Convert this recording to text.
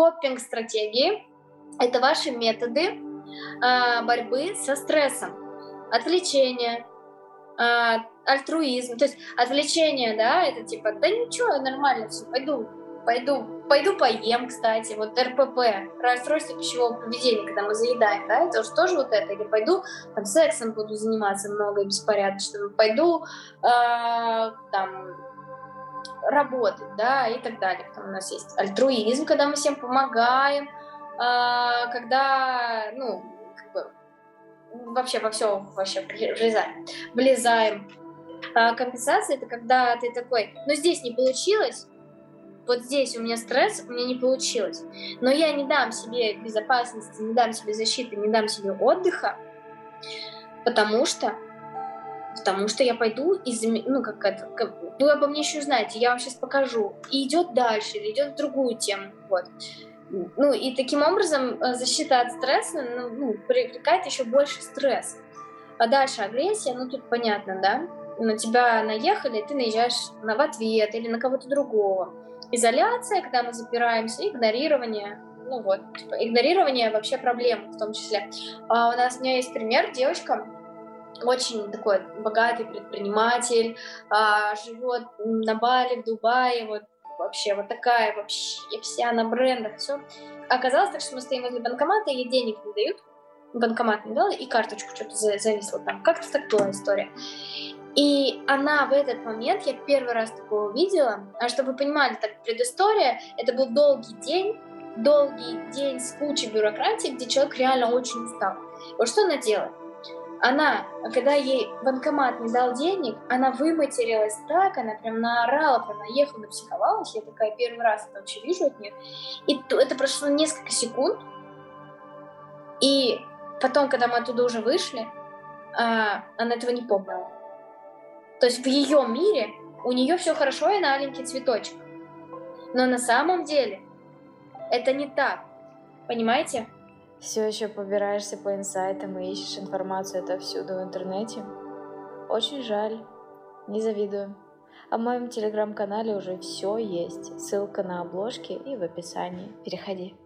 Копинг-стратегии — это ваши методы э, борьбы со стрессом. Отвлечение, э, альтруизм. То есть отвлечение, да, это типа, да ничего, нормально, все, пойду, пойду, пойду поем, кстати, вот РПП, расстройство пищевого поведения, когда мы заедаем, да, это же тоже вот это, или пойду там сексом буду заниматься много и беспорядочным, пойду э, там работать, да, и так далее. Там у нас есть альтруизм, когда мы всем помогаем, э, когда, ну, как бы, вообще во все вообще влезаем, влезаем. А компенсация это когда ты такой, ну здесь не получилось, вот здесь у меня стресс, у меня не получилось. Но я не дам себе безопасности, не дам себе защиты, не дам себе отдыха, потому что потому что я пойду и ну как это, как, вы обо мне еще знаете, я вам сейчас покажу, и идет дальше, или идет в другую тему, вот. Ну и таким образом э, защита от стресса ну, ну, привлекает еще больше стресс. А дальше агрессия, ну тут понятно, да? На тебя наехали, ты наезжаешь на в ответ или на кого-то другого изоляция, когда мы запираемся, игнорирование, ну вот, типа, игнорирование вообще проблем в том числе. А у нас у меня есть пример, девочка, очень такой богатый предприниматель, а, живет на Бали, в Дубае, вот вообще вот такая вообще вся на брендах, все. Оказалось так, что мы стоим возле банкомата, ей денег не дают, банкомат не дал, и карточку что-то зависло там. Как-то так была история. И она в этот момент, я первый раз такого увидела, а чтобы вы понимали, так предыстория, это был долгий день, долгий день с кучей бюрократии, где человек реально очень устал. Вот что она делает? Она, когда ей банкомат не дал денег, она выматерилась так, она прям наорала, прям наехала, напсиховалась. Я такая первый раз это вообще вижу от нее. И это прошло несколько секунд. И потом, когда мы оттуда уже вышли, а, она этого не помнила. То есть в ее мире у нее все хорошо, и она аленький цветочек. Но на самом деле это не так. Понимаете? Все еще побираешься по инсайтам и ищешь информацию отовсюду в интернете? Очень жаль. Не завидую. А в моем телеграм-канале уже все есть. Ссылка на обложки и в описании. Переходи.